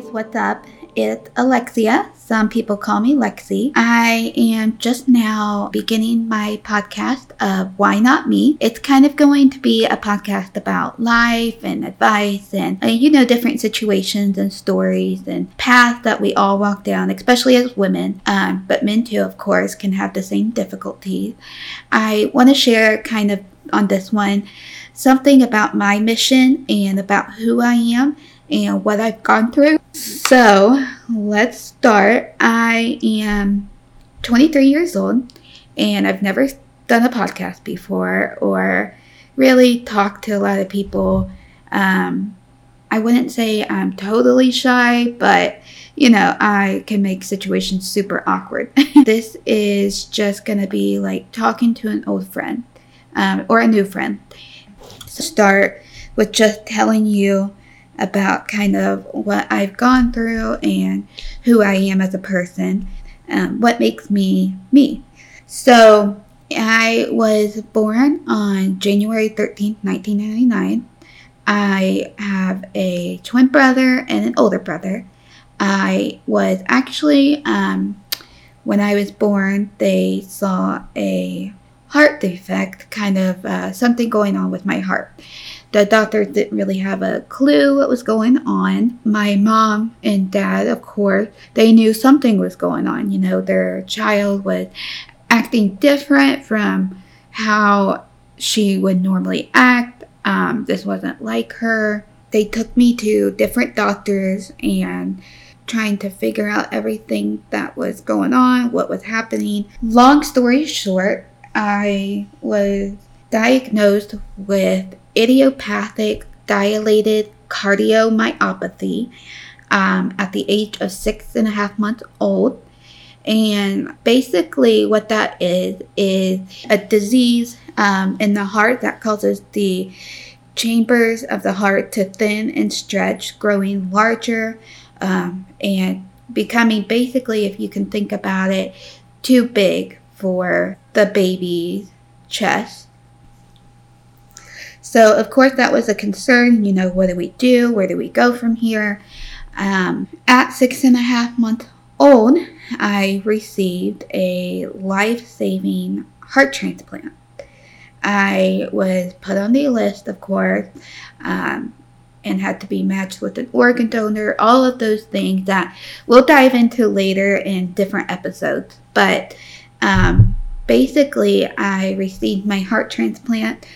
guys, what's up? It's Alexia. Some people call me Lexi. I am just now beginning my podcast of Why Not Me. It's kind of going to be a podcast about life and advice and, uh, you know, different situations and stories and paths that we all walk down, especially as women. Um, but men too, of course, can have the same difficulties. I want to share kind of on this one something about my mission and about who I am and what I've gone through. So let's start. I am 23 years old and I've never done a podcast before or really talked to a lot of people. Um, I wouldn't say I'm totally shy, but you know, I can make situations super awkward. this is just gonna be like talking to an old friend um, or a new friend. So start with just telling you about kind of what I've gone through and who I am as a person, um, what makes me me. So, I was born on January 13th, 1999. I have a twin brother and an older brother. I was actually, um, when I was born, they saw a heart defect, kind of uh, something going on with my heart. The doctors didn't really have a clue what was going on. My mom and dad, of course, they knew something was going on. You know, their child was acting different from how she would normally act. Um, this wasn't like her. They took me to different doctors and trying to figure out everything that was going on, what was happening. Long story short, I was diagnosed with idiopathic dilated cardiomyopathy um, at the age of six and a half months old. And basically, what that is, is a disease um, in the heart that causes the chambers of the heart to thin and stretch, growing larger um, and becoming basically, if you can think about it, too big for the baby's chest. So, of course, that was a concern. You know, what do we do? Where do we go from here? Um, at six and a half months old, I received a life saving heart transplant. I was put on the list, of course, um, and had to be matched with an organ donor, all of those things that we'll dive into later in different episodes. But um, basically, I received my heart transplant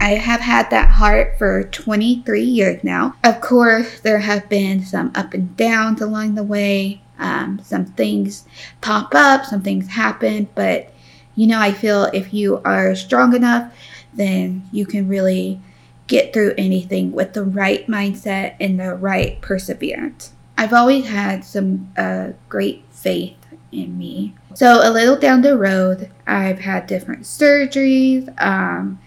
I have had that heart for 23 years now. Of course, there have been some up and downs along the way. Um, some things pop up, some things happen, but you know, I feel if you are strong enough, then you can really get through anything with the right mindset and the right perseverance. I've always had some uh, great faith in me. So, a little down the road, I've had different surgeries. Um,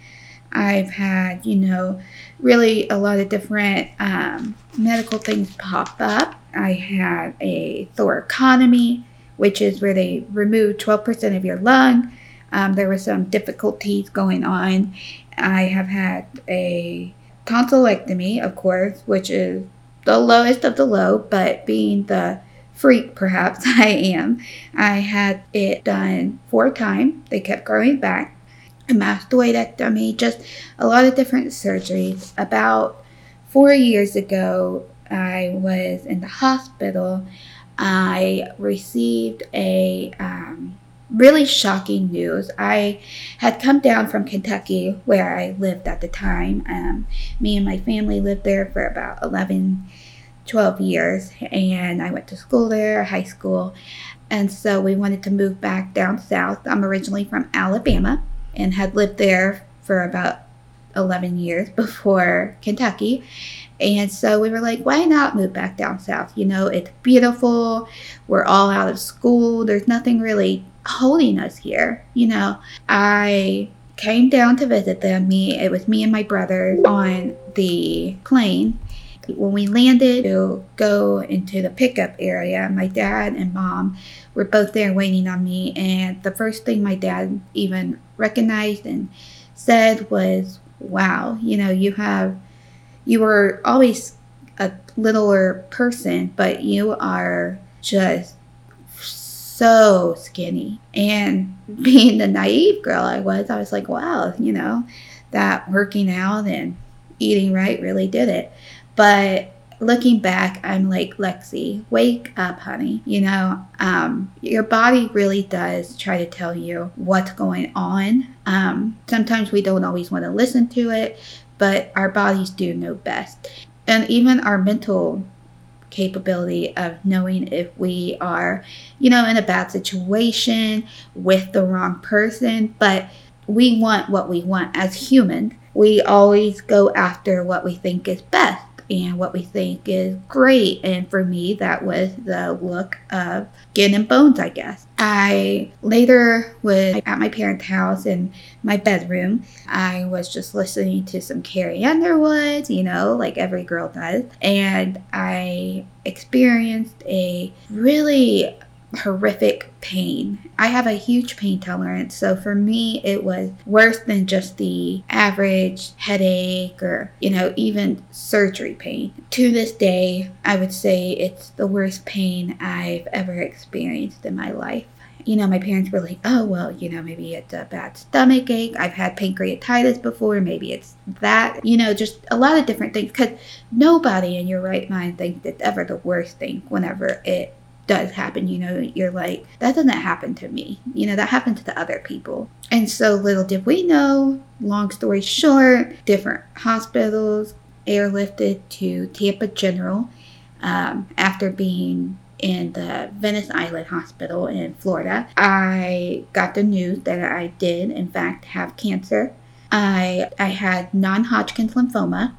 I've had, you know, really a lot of different um, medical things pop up. I had a thoracotomy, which is where they remove 12% of your lung. Um, there were some difficulties going on. I have had a tonsillectomy, of course, which is the lowest of the low, but being the freak perhaps I am, I had it done four times. They kept growing back a mastoidectomy, just a lot of different surgeries. About four years ago, I was in the hospital. I received a um, really shocking news. I had come down from Kentucky, where I lived at the time. Um, me and my family lived there for about 11, 12 years, and I went to school there, high school. And so we wanted to move back down south. I'm originally from Alabama and had lived there for about 11 years before Kentucky. And so we were like, why not move back down south? You know, it's beautiful. We're all out of school. There's nothing really holding us here. You know, I came down to visit them. Me, it was me and my brother on the plane. When we landed to go into the pickup area, my dad and mom were both there waiting on me. And the first thing my dad even recognized and said was, Wow, you know, you have, you were always a littler person, but you are just so skinny. And being the naive girl I was, I was like, wow, you know, that working out and eating right really did it. But looking back, I'm like, Lexi, wake up, honey. You know, um, your body really does try to tell you what's going on. Um, sometimes we don't always want to listen to it, but our bodies do know best. And even our mental capability of knowing if we are, you know, in a bad situation with the wrong person, but we want what we want as humans. We always go after what we think is best and what we think is great. And for me, that was the look of skin and bones, I guess. I later was at my parents' house in my bedroom. I was just listening to some Carrie Underwood, you know, like every girl does. And I experienced a really horrific pain. I have a huge pain tolerance, so for me, it was worse than just the average headache or, you know, even surgery pain. To this day, I would say it's the worst pain I've ever experienced in my life you know, my parents were like, oh, well, you know, maybe it's a bad stomach ache. I've had pancreatitis before. Maybe it's that, you know, just a lot of different things. Because nobody in your right mind thinks it's ever the worst thing whenever it does happen, you know, you're like, that doesn't happen to me. You know, that happened to the other people. And so little did we know, long story short, different hospitals airlifted to Tampa General um, after being in the Venice Island Hospital in Florida. I got the news that I did, in fact, have cancer. I, I had non Hodgkin's lymphoma,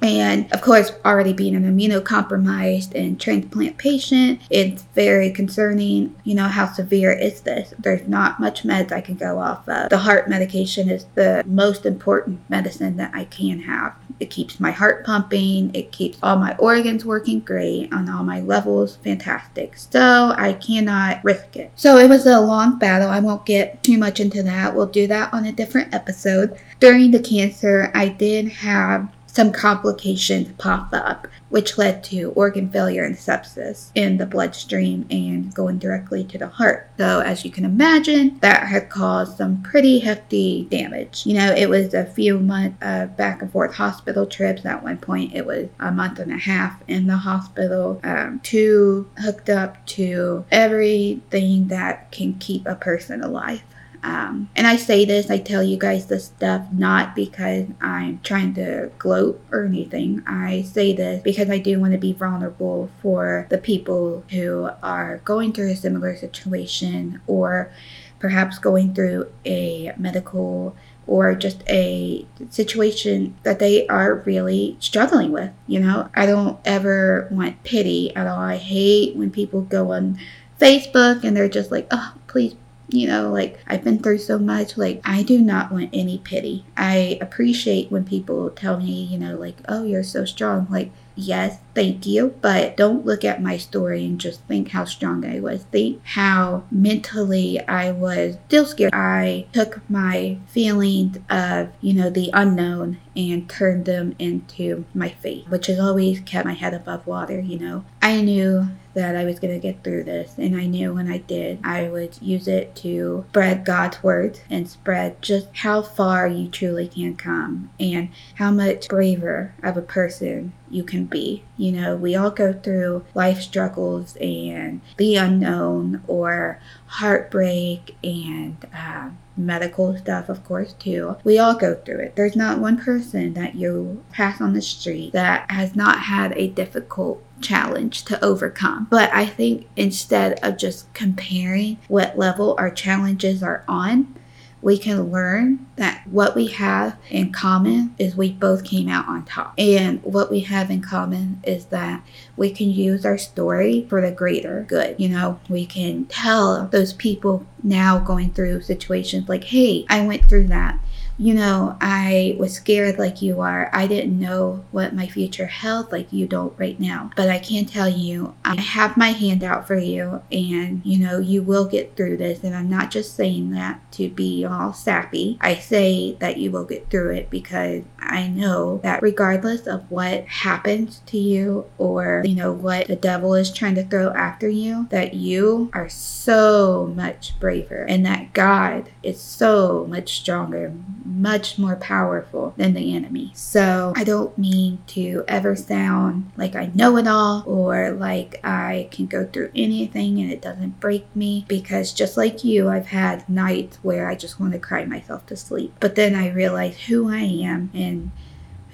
and of course, already being an immunocompromised and transplant patient, it's very concerning. You know, how severe is this? There's not much meds I can go off of. The heart medication is the most important medicine that I can have. It keeps my heart pumping, it keeps all my organs working great on all my levels fantastic. So I cannot risk it. So it was a long battle. I won't get too much into that. We'll do that on a different episode. During the cancer, I did have some complications pop up, which led to organ failure and sepsis in the bloodstream and going directly to the heart. So, as you can imagine, that had caused some pretty hefty damage. You know, it was a few months of back and forth hospital trips. At one point, it was a month and a half in the hospital, um, two hooked up to everything that can keep a person alive. Um, and I say this, I tell you guys this stuff not because I'm trying to gloat or anything. I say this because I do want to be vulnerable for the people who are going through a similar situation or perhaps going through a medical or just a situation that they are really struggling with. You know, I don't ever want pity at all. I hate when people go on Facebook and they're just like, oh, please you know, like I've been through so much. Like, I do not want any pity. I appreciate when people tell me, you know, like, oh, you're so strong. Like, yes, thank you. But don't look at my story and just think how strong I was. Think how mentally I was still scared. I took my feelings of, you know, the unknown and turned them into my faith, which has always kept my head above water, you know. I knew that I was going to get through this. And I knew when I did, I would use it to spread God's word and spread just how far you truly can come and how much braver of a person you can be. You know, we all go through life struggles and the unknown or heartbreak and uh, medical stuff, of course, too. We all go through it. There's not one person that you pass on the street that has not had a difficult challenge to overcome. But I think instead of just comparing what level our challenges are on, we can learn that what we have in common is we both came out on top. And what we have in common is that we can use our story for the greater good. You know, we can tell those people now going through situations like, hey, I went through that you know, I was scared like you are. I didn't know what my future held like you don't right now. But I can tell you, I have my hand out for you, and you know, you will get through this. And I'm not just saying that to be all sappy. I say that you will get through it because I know that regardless of what happens to you or, you know, what the devil is trying to throw after you, that you are so much braver and that God is so much stronger, much more powerful than the enemy. So I don't mean to ever sound like I know it all or like I can go through anything and it doesn't break me because just like you, I've had nights where I just want to cry myself to sleep. But then I realize who I am and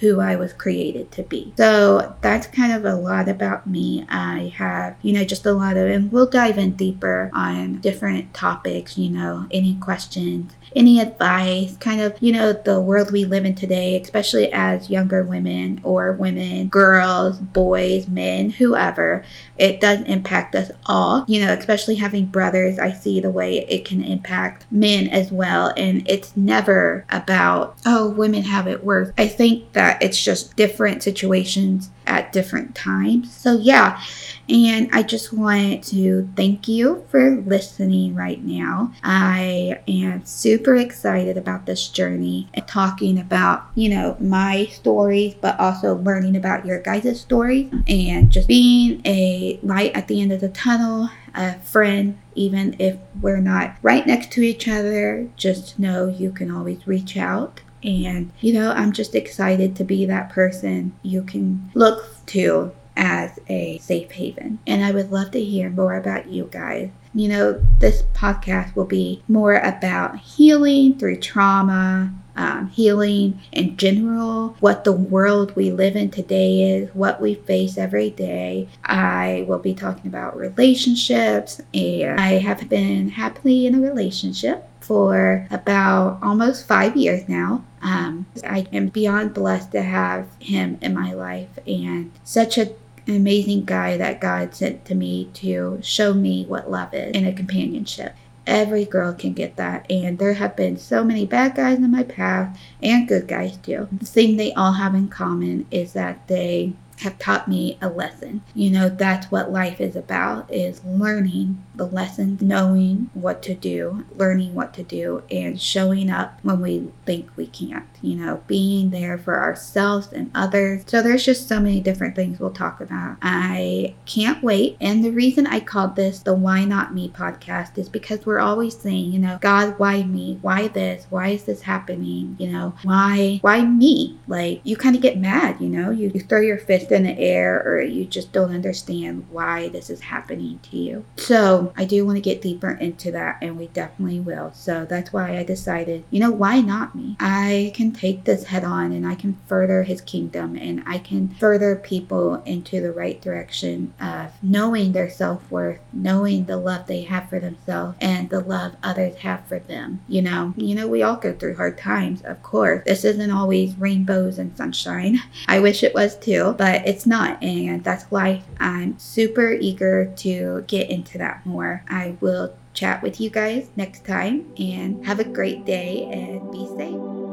who I was created to be. So that's kind of a lot about me. I have, you know, just a lot of, and we'll dive in deeper on different topics, you know, any questions any advice, kind of, you know, the world we live in today, especially as younger women or women, girls, boys, men, whoever, it does impact us all. You know, especially having brothers, I see the way it can impact men as well. And it's never about, oh, women have it worse. I think that it's just different situations at different times. So, yeah. And I just wanted to thank you for listening right now. I am super excited about this journey and talking about, you know, my stories, but also learning about your guys' stories and just being a light at the end of the tunnel, a friend, even if we're not right next to each other. Just know you can always reach out. And, you know, I'm just excited to be that person you can look to as a safe haven. And I would love to hear more about you guys. You know, this podcast will be more about healing through trauma, um, healing in general, what the world we live in today is, what we face every day. I will be talking about relationships, and I have been happily in a relationship for about almost five years now. Um, I am beyond blessed to have him in my life and such a an amazing guy that God sent to me to show me what love is in a companionship. Every girl can get that, and there have been so many bad guys in my path and good guys too. The thing they all have in common is that they have taught me a lesson. You know, that's what life is about is learning the lessons, knowing what to do, learning what to do and showing up when we think we can't, you know, being there for ourselves and others. So there's just so many different things we'll talk about. I can't wait. And the reason I called this the Why Not Me podcast is because we're always saying, you know, God, why me? Why this? Why is this happening? You know, why why me? Like you kind of get mad, you know, you, you throw your fist in the air or you just don't understand why this is happening to you. So I do want to get deeper into that and we definitely will. So that's why I decided, you know, why not me? I can take this head on and I can further his kingdom and I can further people into the right direction of knowing their self worth, knowing the love they have for themselves and the love others have for them. You know, you know, we all go through hard times, of course. This isn't always rainbows and sunshine. I wish it was too, but it's not. And that's why I'm super eager to get into that more. I will chat with you guys next time and have a great day and be safe.